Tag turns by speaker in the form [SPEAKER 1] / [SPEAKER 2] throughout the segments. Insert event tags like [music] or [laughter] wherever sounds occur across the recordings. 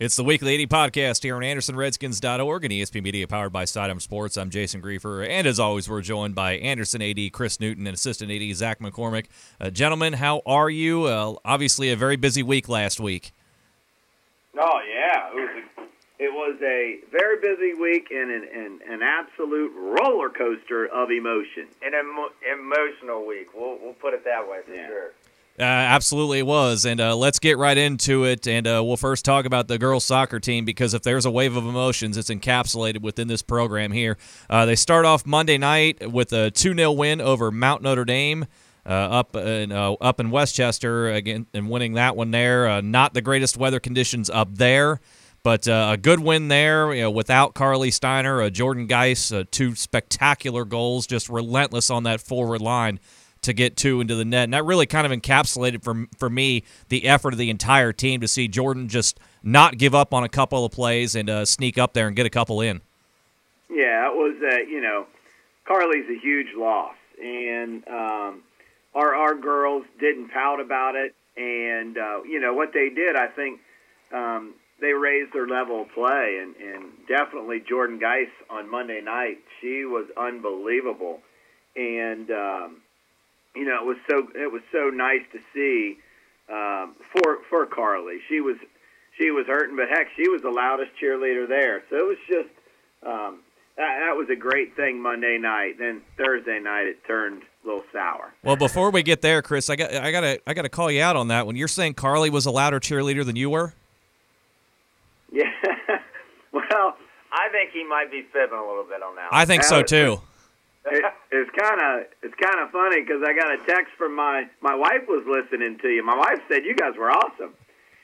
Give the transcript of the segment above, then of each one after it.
[SPEAKER 1] It's the Weekly AD podcast here on AndersonRedskins.org and ESPN Media powered by Sidearm Sports. I'm Jason Grefer, and as always, we're joined by Anderson AD Chris Newton and Assistant AD Zach McCormick. Uh, gentlemen, how are you? Uh, obviously, a very busy week last week.
[SPEAKER 2] Oh yeah, it was a, it was a very busy week and an, an, an absolute roller coaster of emotion.
[SPEAKER 3] An emo- emotional week. We'll we'll put it that way for
[SPEAKER 2] Yeah.
[SPEAKER 3] sure.
[SPEAKER 1] Uh, absolutely, it was. And uh, let's get right into it. And uh, we'll first talk about the girls' soccer team because if there's a wave of emotions, it's encapsulated within this program here. Uh, they start off Monday night with a 2 0 win over Mount Notre Dame. Uh, up in uh, up in Westchester again and winning that one there. Not the greatest weather conditions up there, but a good win there. You know, without Carly Steiner, Jordan Geis, two spectacular goals, just relentless on that forward line to get two into the net. And that really kind of encapsulated for for me the effort of the entire team to see Jordan just not give up on a couple of plays and uh, sneak up there and get a couple in.
[SPEAKER 2] Yeah, it was uh, you know, Carly's a huge loss, and um, our our girls didn't pout about it, and uh, you know what they did, I think. Um, they raised their level of play, and, and definitely Jordan Geis on Monday night. She was unbelievable, and um, you know it was so it was so nice to see um, for for Carly. She was she was hurting, but heck, she was the loudest cheerleader there. So it was just um, that, that was a great thing Monday night. Then Thursday night it turned a little sour.
[SPEAKER 1] Well, before we get there, Chris, I got I got to I got to call you out on that one. You're saying Carly was a louder cheerleader than you were?
[SPEAKER 2] Yeah. [laughs] well,
[SPEAKER 3] I think he might be fibbing a little bit on that.
[SPEAKER 1] I think so
[SPEAKER 2] Alex,
[SPEAKER 1] too.
[SPEAKER 2] It, it's kind of it's kind of funny because I got a text from my my wife was listening to you. My wife said you guys were awesome,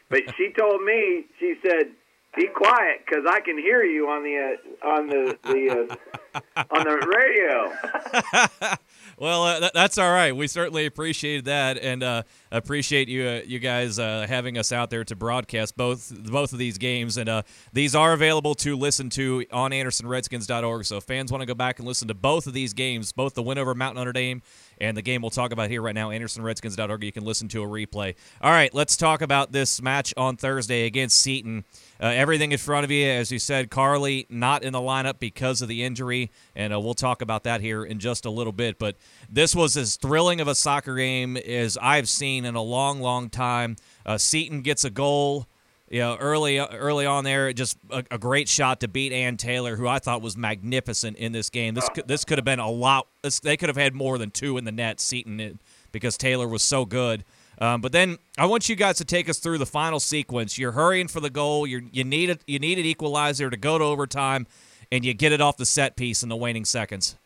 [SPEAKER 2] but she told me she said be quiet because I can hear you on the uh, on the the uh, on the radio. [laughs]
[SPEAKER 1] well, uh, th- that's all right. We certainly appreciate that, and uh, appreciate you uh, you guys uh, having us out there to broadcast both both of these games. And uh, these are available to listen to on AndersonRedskins.org. So if fans want to go back and listen to both of these games, both the win over Mountain Notre Dame and the game we'll talk about here right now, AndersonRedskins.org. You can listen to a replay. All right, let's talk about this match on Thursday against Seton. Uh, everything in front of you, as you said, Carly not in the lineup because of the injury, and uh, we'll talk about that here in just a little bit. But this was as thrilling of a soccer game as I've seen in a long, long time. Uh, Seton gets a goal. You know, early early on there, just a, a great shot to beat Ann Taylor, who I thought was magnificent in this game. This could, this could have been a lot. This, they could have had more than two in the net, Seton, did, because Taylor was so good. Um, but then I want you guys to take us through the final sequence. You're hurrying for the goal. You're, you need it. You need an equalizer to go to overtime, and you get it off the set piece in the waning seconds.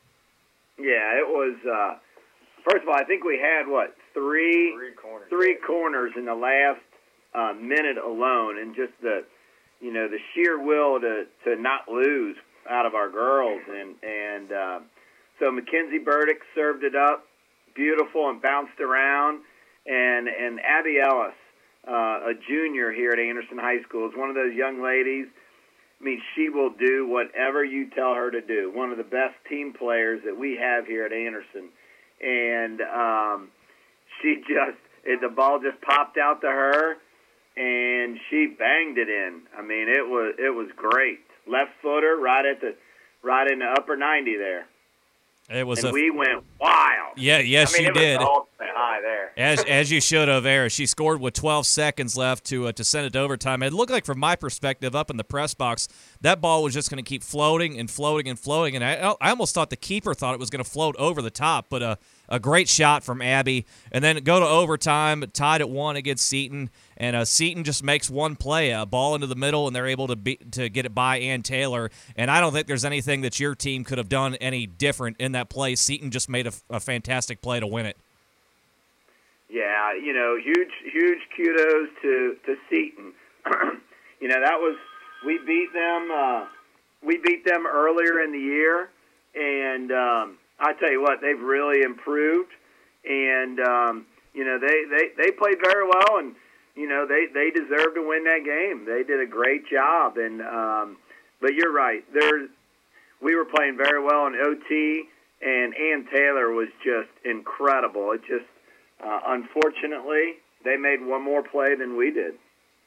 [SPEAKER 2] Yeah, it was. Uh, first of all, I think we had what three
[SPEAKER 3] Three corners.
[SPEAKER 2] Three corners in the last uh, minute alone, and just the you know the sheer will to to not lose out of our girls, and and uh, so Mackenzie Burdick served it up beautiful and bounced around, and and Abby Ellis, uh, a junior here at Anderson High School, is one of those young ladies. I mean, she will do whatever you tell her to do. One of the best team players that we have here at Anderson, and um, she [laughs] just it, the ball just popped out to her, and she banged it in. I mean, it was it was great. Left footer, right at the right in the upper ninety there,
[SPEAKER 1] It was
[SPEAKER 2] and
[SPEAKER 1] a
[SPEAKER 2] we went wild.
[SPEAKER 1] yeah, yes,
[SPEAKER 3] I mean,
[SPEAKER 1] she did.
[SPEAKER 3] the high there.
[SPEAKER 1] As as you should have, Era. She scored with 12 seconds left to uh, to send it to overtime. It looked like, from my perspective, up in the press box, that ball was just going to keep floating and floating and floating. And I I almost thought the keeper thought it was going to float over the top. But a a great shot from Abby, and then go to overtime, tied at one against Seton. And uh, Seton just makes one play, a ball into the middle, and they're able to be, to get it by Ann Taylor. And I don't think there's anything that your team could have done any different in that play. Seton just made a, a fantastic play to win it.
[SPEAKER 2] Yeah, you know, huge, huge kudos to to Seton. [clears throat] you know, that was we beat them. Uh, we beat them earlier in the year, and um, I tell you what, they've really improved. And um, you know, they they they played very well, and you know, they they deserve to win that game. They did a great job, and um, but you're right. There, we were playing very well in OT, and Ann Taylor was just incredible. It just uh, unfortunately, they made one more play than we did.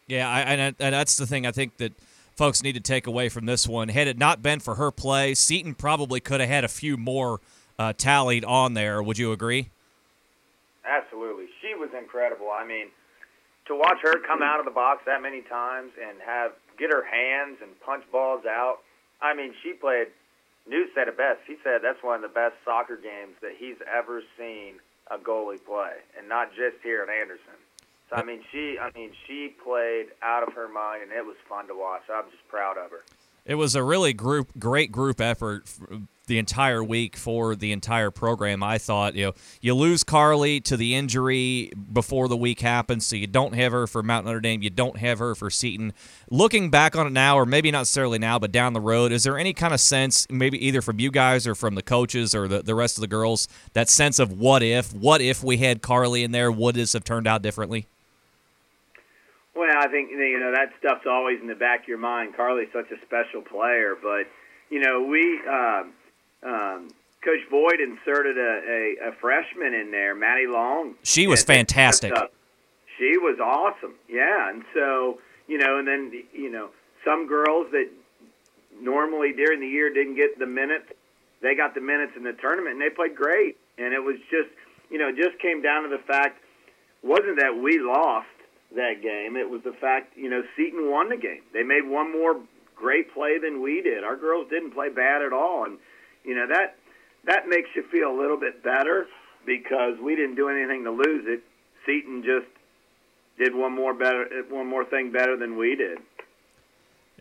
[SPEAKER 1] Yeah, I, and, and that's the thing I think that folks need to take away from this one. Had it not been for her play, Seton probably could have had a few more uh, tallied on there. Would you agree?
[SPEAKER 3] Absolutely. She was incredible. I mean, to watch her come out of the box that many times and have get her hands and punch balls out. I mean, she played. Newt said it best. He said that's one of the best soccer games that he's ever seen a goalie play, and not just here at Anderson. So I mean, she, I mean, she played out of her mind, and it was fun to watch. I'm just proud of her.
[SPEAKER 1] It was a really group, great group effort the entire week for the entire program. I thought, you know, you lose Carly to the injury before the week happens, so you don't have her for Mount Notre Dame. You don't have her for Seton. Looking back on it now, or maybe not necessarily now, but down the road, is there any kind of sense, maybe either from you guys or from the coaches or the, the rest of the girls, that sense of what if? What if we had Carly in there? Would this have turned out differently?
[SPEAKER 2] Well, I think you know that stuff's always in the back of your mind. Carly's such a special player, but you know we uh, um, Coach Boyd inserted a, a, a freshman in there, Maddie Long.
[SPEAKER 1] She was fantastic.
[SPEAKER 2] She was awesome, yeah. And so you know, and then you know some girls that normally during the year didn't get the minutes, they got the minutes in the tournament and they played great. And it was just you know it just came down to the fact wasn't that we lost that game. It was the fact, you know, Seton won the game. They made one more great play than we did. Our girls didn't play bad at all, and you know that that makes you feel a little bit better because we didn't do anything to lose it. Seton just did one more better, one more thing better than we did.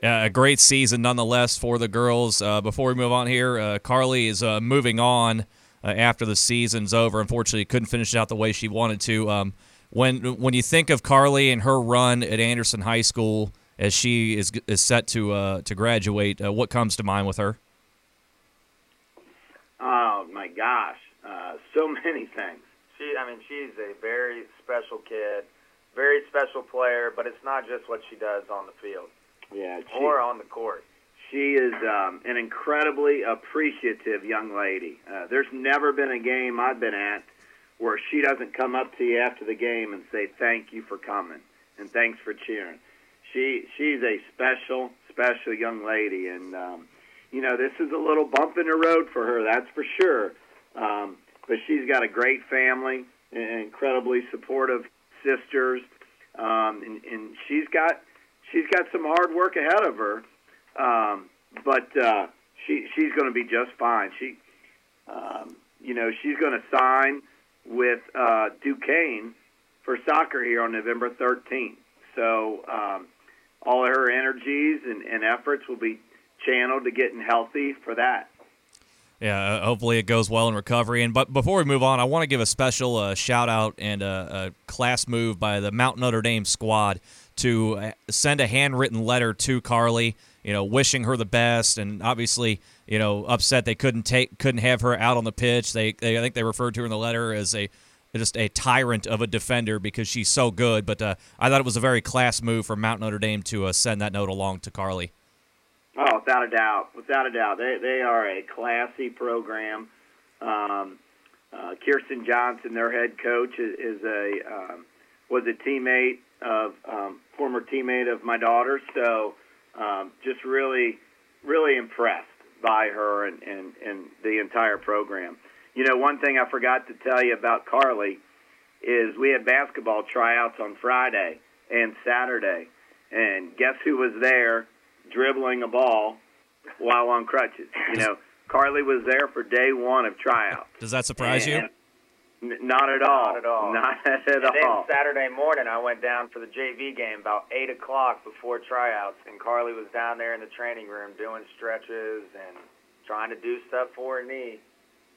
[SPEAKER 1] Yeah, a great season nonetheless for the girls. Uh, before we move on here, uh, Carly is uh, moving on uh, after the season's over. Unfortunately, couldn't finish out the way she wanted to. Um, when when you think of Carly and her run at Anderson High School as she is is set to uh, to graduate, what comes to mind with her?
[SPEAKER 2] Gosh, uh, so [laughs] many things.
[SPEAKER 3] She, I mean, she's a very special kid, very special player. But it's not just what she does on the field,
[SPEAKER 2] yeah, she,
[SPEAKER 3] or on the court.
[SPEAKER 2] She is um, an incredibly appreciative young lady. Uh, there's never been a game I've been at where she doesn't come up to you after the game and say thank you for coming and thanks for cheering. She she's a special special young lady, and um, you know this is a little bump in the road for her, that's for sure. Um, but she's got a great family, incredibly supportive sisters, um, and, and she's got she's got some hard work ahead of her. Um, but uh, she she's going to be just fine. She, um, you know, she's going to sign with uh, Duquesne for soccer here on November 13th. So um, all of her energies and, and efforts will be channeled to getting healthy for that.
[SPEAKER 1] Yeah, hopefully it goes well in recovery. And but before we move on, I want to give a special uh, shout out and a, a, class move by the Mount Notre Dame squad to uh, send a handwritten letter to Carly. You know, wishing her the best, and obviously, you know, upset they couldn't take couldn't have her out on the pitch. They, they I think they referred to her in the letter as a just a tyrant of a defender because she's so good. But uh, I thought it was a very class move from Mount Notre Dame to uh, send that note along to Carly.
[SPEAKER 2] Oh, without a doubt, without a doubt, they they are a classy program. Um, uh, Kirsten Johnson, their head coach, is, is a um, was a teammate of um, former teammate of my daughter. So um, just really, really impressed by her and, and, and the entire program. You know, one thing I forgot to tell you about Carly is we had basketball tryouts on Friday and Saturday, and guess who was there dribbling a ball while on crutches? You know, Carly was there for day one of tryouts.
[SPEAKER 1] Does that surprise
[SPEAKER 2] and
[SPEAKER 1] you?
[SPEAKER 2] Not at all.
[SPEAKER 3] Not at all.
[SPEAKER 2] Not at
[SPEAKER 3] and
[SPEAKER 2] all.
[SPEAKER 3] then Saturday morning, I went down for the JV game about eight o'clock before tryouts, and Carly was down there in the training room doing stretches and trying to do stuff for her knee.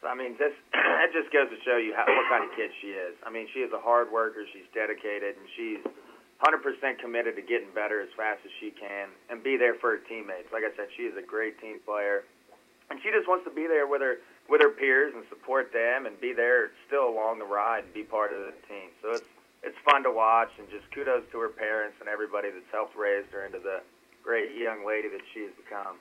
[SPEAKER 3] So I mean, this [clears throat] that just goes to show you how, what kind of kid she is. I mean, she is a hard worker. She's dedicated, and she's 100% committed to getting better as fast as she can and be there for her teammates. Like I said, she is a great team player, and she just wants to be there with her with her peers and support them and be there still along the ride and be part of the team. So it's it's fun to watch and just kudos to her parents and everybody that's helped raise her into the great young lady that she has become.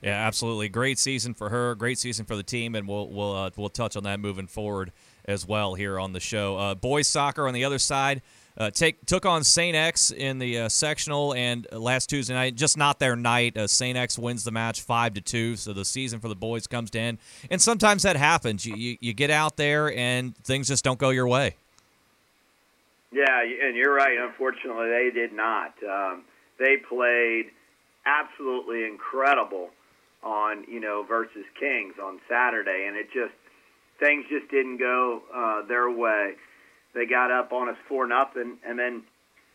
[SPEAKER 1] Yeah, absolutely. Great season for her. Great season for the team, and we'll we'll uh, we'll touch on that moving forward as well here on the show. Uh, boys soccer on the other side. Uh, take took on Saint X in the uh, sectional and last Tuesday night. Just not their night. Uh, Saint X wins the match five to two. So the season for the boys comes to end. And sometimes that happens. You, you you get out there and things just don't go your way.
[SPEAKER 2] Yeah, and you're right. Unfortunately, they did not. Um, they played absolutely incredible on you know versus Kings on Saturday, and it just things just didn't go uh, their way. They got up on us four nothing, and then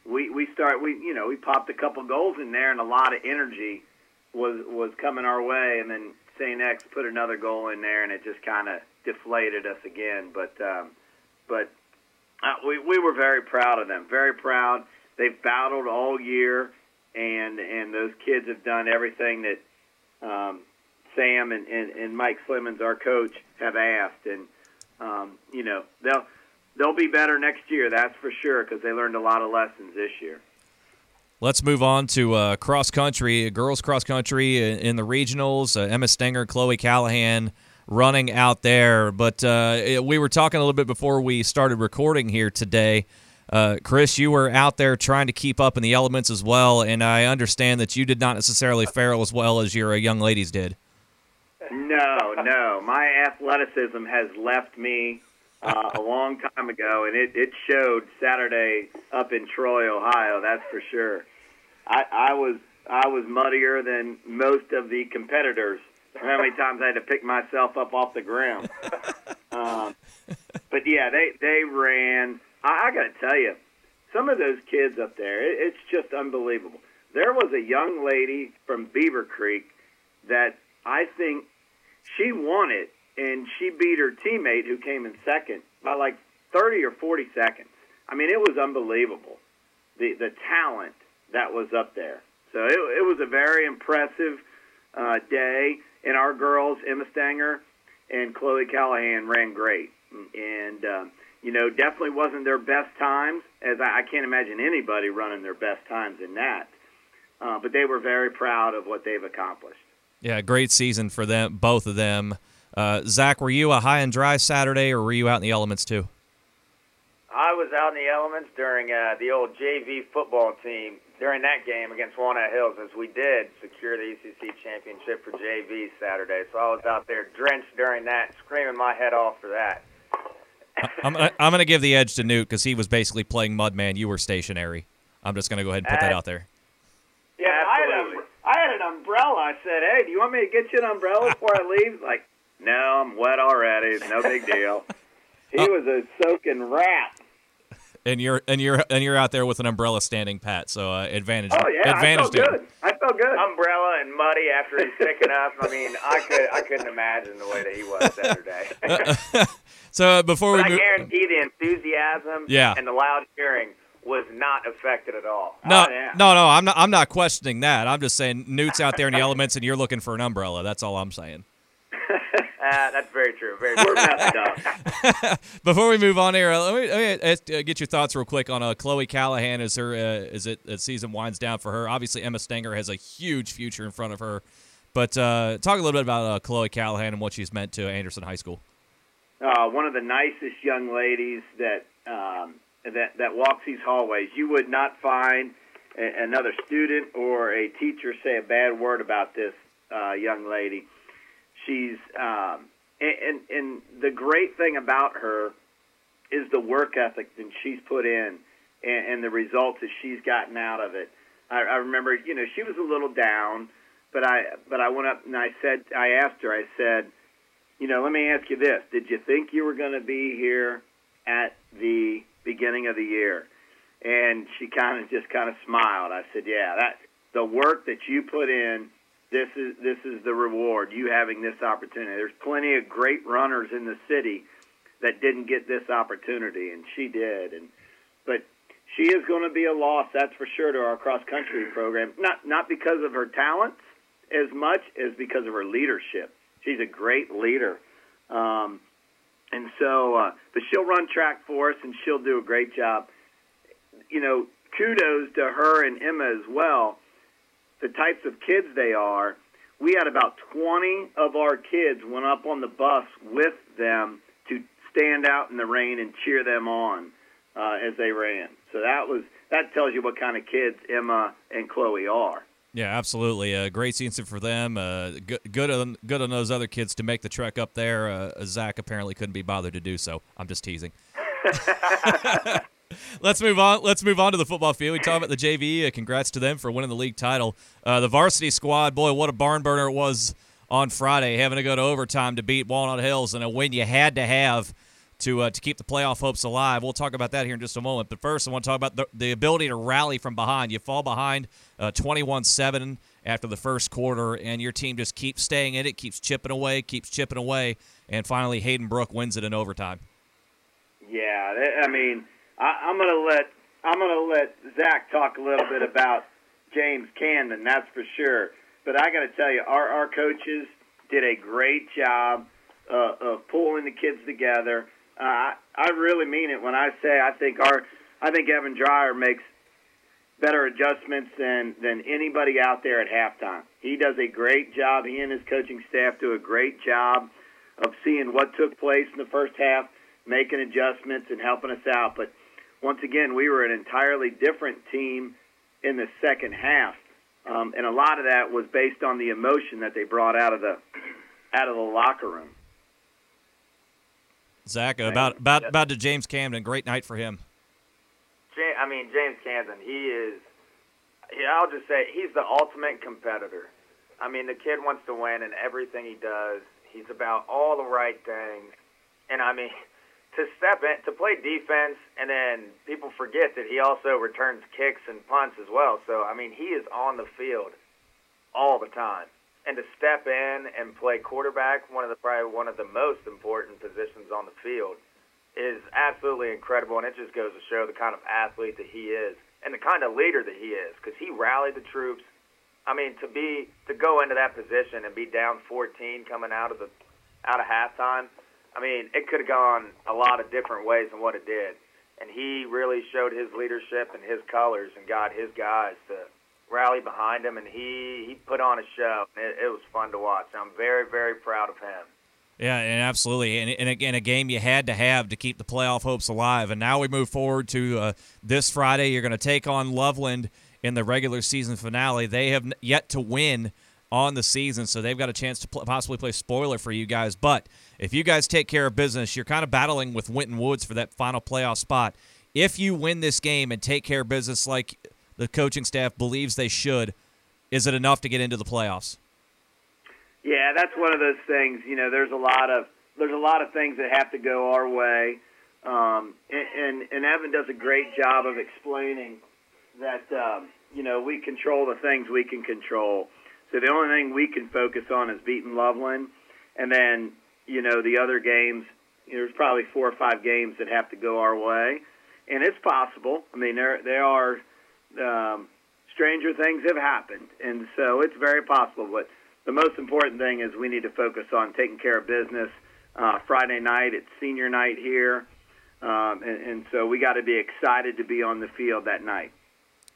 [SPEAKER 2] we we start we you know we popped a couple goals in there, and a lot of energy was was coming our way, and then Saint X put another goal in there, and it just kind of deflated us again. But um, but uh, we we were very proud of them, very proud. They've battled all year, and and those kids have done everything that um, Sam and, and, and Mike Slimmons, our coach, have asked, and um, you know they'll they'll be better next year. That's for sure because they learned a lot of lessons this year.
[SPEAKER 1] Let's move on to uh, cross country, girls cross country in, the regionals. Uh, Emma Stenger, Chloe Callahan running out there. But uh, we were talking a little bit before we started recording here today. Uh, Chris, you were out there trying to keep up in the elements as well, and I understand that you did not necessarily fare as well as your uh, young ladies did.
[SPEAKER 2] No, no. My athleticism has left me uh, a long time ago, and it, it showed Saturday up in Troy, Ohio. That's for sure. I, I was I was muddier than most of the competitors. How many times I had to pick myself up off the ground? [laughs] Um, but yeah, they they ran. I, I got to tell you, some of those kids up there, it, it's just unbelievable. There was a young lady from Beavercreek that I think she won it, and she beat her teammate who came in second by like 30 or 40 seconds. I mean, it was unbelievable the the talent that was up there. So it, it was a very impressive uh, day. And our girls, Emma Stanger and Chloe Callahan, ran great. And uh, you know, definitely wasn't their best times, as I, I can't imagine anybody running their best times in that. Uh, but they were very proud of what they've accomplished.
[SPEAKER 1] Yeah, great season for them, both of them. Uh, Zach, were you a high and dry Saturday, or were you out in the elements too?
[SPEAKER 3] I was out in the elements during uh, the old JV football team during that game against Walnut Hills, as we did secure the ECC championship for JV Saturday. So I was out there drenched during that, screaming my head off for that. [laughs]
[SPEAKER 1] I'm I'm going to give the edge to Newt because he was basically playing Mudman. You were stationary. I'm just going to go ahead and put that out there.
[SPEAKER 2] Yeah, I had, a, I had an umbrella. I said, "Hey, do you want me to get you an umbrella before I leave?" Like, no, I'm wet already. No big deal. [laughs] He was a soaking rat.
[SPEAKER 1] And you're and you're and you're out there with an umbrella standing pat, so uh, advantage.
[SPEAKER 2] Oh yeah,
[SPEAKER 1] advantage
[SPEAKER 2] I felt good. I felt good.
[SPEAKER 3] Umbrella and muddy after he's picking up. I mean, I could I couldn't imagine the way that he was Saturday. [laughs]
[SPEAKER 1] so uh, before
[SPEAKER 3] but
[SPEAKER 1] we,
[SPEAKER 3] I guarantee the enthusiasm
[SPEAKER 1] Yeah.
[SPEAKER 3] and the loud cheering was not affected at all.
[SPEAKER 1] no,
[SPEAKER 2] Oh, yeah.
[SPEAKER 1] no, no, I'm not. I'm not questioning that. I'm just saying Newt's out there in the elements, and you're looking for an umbrella. That's all I'm saying.
[SPEAKER 3] Uh, that's very true. Very true. [laughs]
[SPEAKER 1] Before we move on here, uh, let me, let me ask, uh, get your thoughts real quick on uh, Chloe Callahan as her uh, as it as season winds down for her. Obviously, Emma Stenger has a huge future in front of her, but uh, talk a little bit about uh, Chloe Callahan and what she's meant to Anderson High School.
[SPEAKER 2] uh, one of the nicest young ladies that um, that that walks these hallways. You would not find a, another student or a teacher say a bad word about this uh, young lady. She's um, and, and and the great thing about her is the work ethic that she's put in and, and the results that she's gotten out of it. I, I remember, you know, she was a little down, but I but I went up and I said I asked her. I said you know, let me ask you this: Did you think you were going to be here at the beginning of the year? And she kind of just kind of smiled. I said, "Yeah, that the work that you put in. This is this is the reward. You having this opportunity. There's plenty of great runners in the city that didn't get this opportunity, and she did. And but she is going to be a loss, that's for sure, to our cross country program. Not not because of her talents as much as because of her leadership. She's a great leader. Um, and so, uh, but she'll run track for us, and she'll do a great job. You know, kudos to her and Emma as well. The types of kids they are. We had about 20 of our kids went up on the bus with them to stand out in the rain and cheer them on. uh, as they ran. So that was that tells you what kind of kids Emma and Chloe are.
[SPEAKER 1] Yeah, absolutely. A uh, great season for them. Uh, good, good on good on those other kids to make the trek up there. Uh, Zach apparently couldn't be bothered to do so. I'm just teasing. [laughs] [laughs] Let's move on. Let's move on to the football field. We talk about the JV. Uh, congrats to them for winning the league title. Uh, the varsity squad, boy, what a barn burner it was on Friday, having to go to overtime to beat Walnut Hills and a win you had to have to uh, to keep the playoff hopes alive. We'll talk about that here in just a moment. But first, I want to talk about the, the ability to rally from behind. You fall behind uh, 21 7 after the first quarter, and your team just keeps staying in it, keeps chipping away, keeps chipping away, and finally Hayden Brook wins it in overtime.
[SPEAKER 2] Yeah, I mean, I, I'm gonna let I'm gonna let Zach talk a little bit about James Camden. That's for sure. But I got to tell you, our our coaches did a great job uh, of pulling the kids together. Uh, I really mean it when I say I think our I think Evan Dreyer makes better adjustments than than anybody out there at halftime. He does a great job. He and his coaching staff do a great job of seeing what took place in the first half, making adjustments and helping us out. But once again, we were an entirely different team in the second half, um, and a lot of that was based on the emotion that they brought out of the out of the locker room.
[SPEAKER 1] Zach, about about about to James Camden. Great night for him.
[SPEAKER 3] I mean, James Camden. He is. Yeah, I'll just say he's the ultimate competitor. I mean, the kid wants to win in everything he does. He's about all the right things, and I mean, to step in to play defense, and then people forget that he also returns kicks and punts as well. So I mean, he is on the field all the time and to step in and play quarterback, one of the probably one of the most important positions on the field, is absolutely incredible, and it just goes to show the kind of athlete that he is and the kind of leader that he is, because he rallied the troops. I mean, to be to go into that position and be down 14 coming out of the out of halftime, I mean, it could have gone a lot of different ways than what it did. And he really showed his leadership and his colors and got his guys to rally behind him, and he he put on a show. It, it was fun to watch. I'm very very proud of him.
[SPEAKER 1] Yeah, and absolutely, and, and again, a game you had to have to keep the playoff hopes alive. And now we move forward to uh, this Friday. You're going to take on Loveland in the regular season finale. They have yet to win on the season, so they've got a chance to pl- possibly play spoiler for you guys. But if you guys take care of business, you're kind of battling with Winton Woods for that final playoff spot. If you win this game and take care of business like the coaching staff believes they should, is it enough to get into the playoffs?
[SPEAKER 2] Yeah, that's one of those things. You know, there's a lot of there's a lot of things that have to go our way, um, and, and and Evan does a great job of explaining that um, you know we control the things we can control. So the only thing we can focus on is beating Loveland, and then you know the other games. You know, there's probably four or five games that have to go our way, and it's possible. I mean, there there are um, stranger things have happened, and so it's very possible. But the most important thing is we need to focus on taking care of business. Uh, Friday night, it's senior night here, um, and, and so we got to be excited to be on the field that night.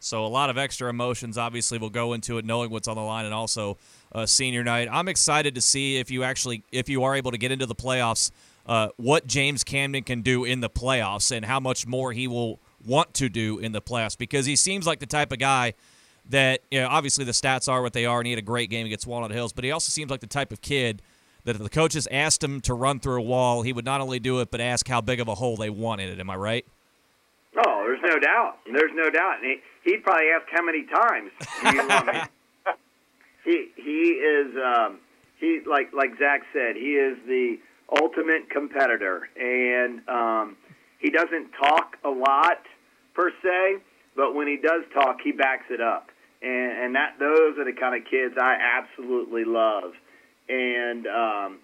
[SPEAKER 1] So a lot of extra emotions obviously will go into it, knowing what's on the line, and also uh, senior night. I'm excited to see if you actually, if you are able to get into the playoffs, uh, what James Camden can do in the playoffs, and how much more he will want to do in the playoffs because he seems like the type of guy that you know, obviously the stats are what they are and he had a great game against Walnut Hills, but he also seems like the type of kid that if the coaches asked him to run through a wall, he would not only do it but ask how big of a hole they wanted it. Am I right?
[SPEAKER 2] Oh, there's no doubt. There's no doubt. And he, would probably ask how many times do you want me. [laughs] he he is um, he like like Zach said. He is the ultimate competitor, and um, he doesn't talk a lot per se, but when he does talk, he backs it up. And, and that those are the kind of kids I absolutely love. And um,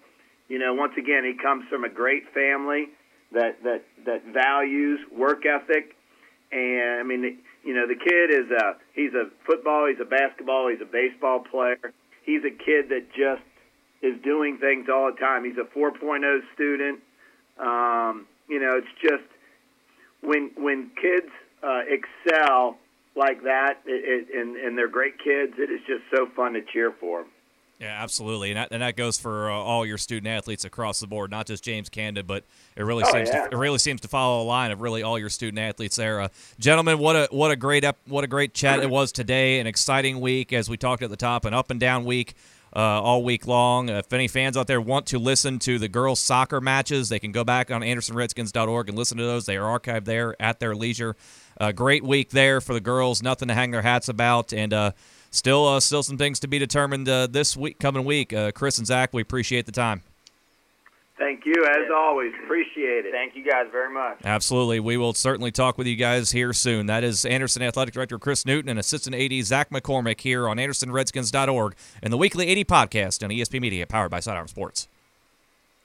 [SPEAKER 2] you know, once again, he comes from a great family that that that values work ethic. And I mean, you know, the kid is a he's a football, he's a basketball, he's a baseball player. He's a kid that just is doing things all the time. He's a 4.0 student. Um, you know, it's just when when kids uh, excel like that, it, it, and and they're great kids. It is just so fun to cheer for them.
[SPEAKER 1] Yeah, absolutely, and that, and that goes for uh, all your student athletes across the board, not just James Camden, but it really
[SPEAKER 2] Oh,
[SPEAKER 1] seems
[SPEAKER 2] yeah.
[SPEAKER 1] to, it really seems to follow a line of really all your student athletes there. Uh, gentlemen, what a what a great ep- what a great chat it was today, an exciting week as we talked at the top, an up and down week. Uh, all week long. if any fans out there want to listen to the girls' soccer matches, they can go back on AndersonRedskins.org and listen to those. They are archived there at their leisure. Uh, great week there for the girls. Nothing to hang their hats about, and uh, still, uh, still some things to be determined uh, this week, coming week. Uh, Chris and Zach, we appreciate the time.
[SPEAKER 2] Thank you, as always. Appreciate it.
[SPEAKER 3] Thank you guys very much.
[SPEAKER 1] Absolutely, we will certainly talk with you guys here soon. That is Anderson Athletic Director Chris Newton and Assistant AD Zach McCormick here on AndersonRedskins.org and the weekly AD podcast on ESP Media, powered by Sidearm Sports.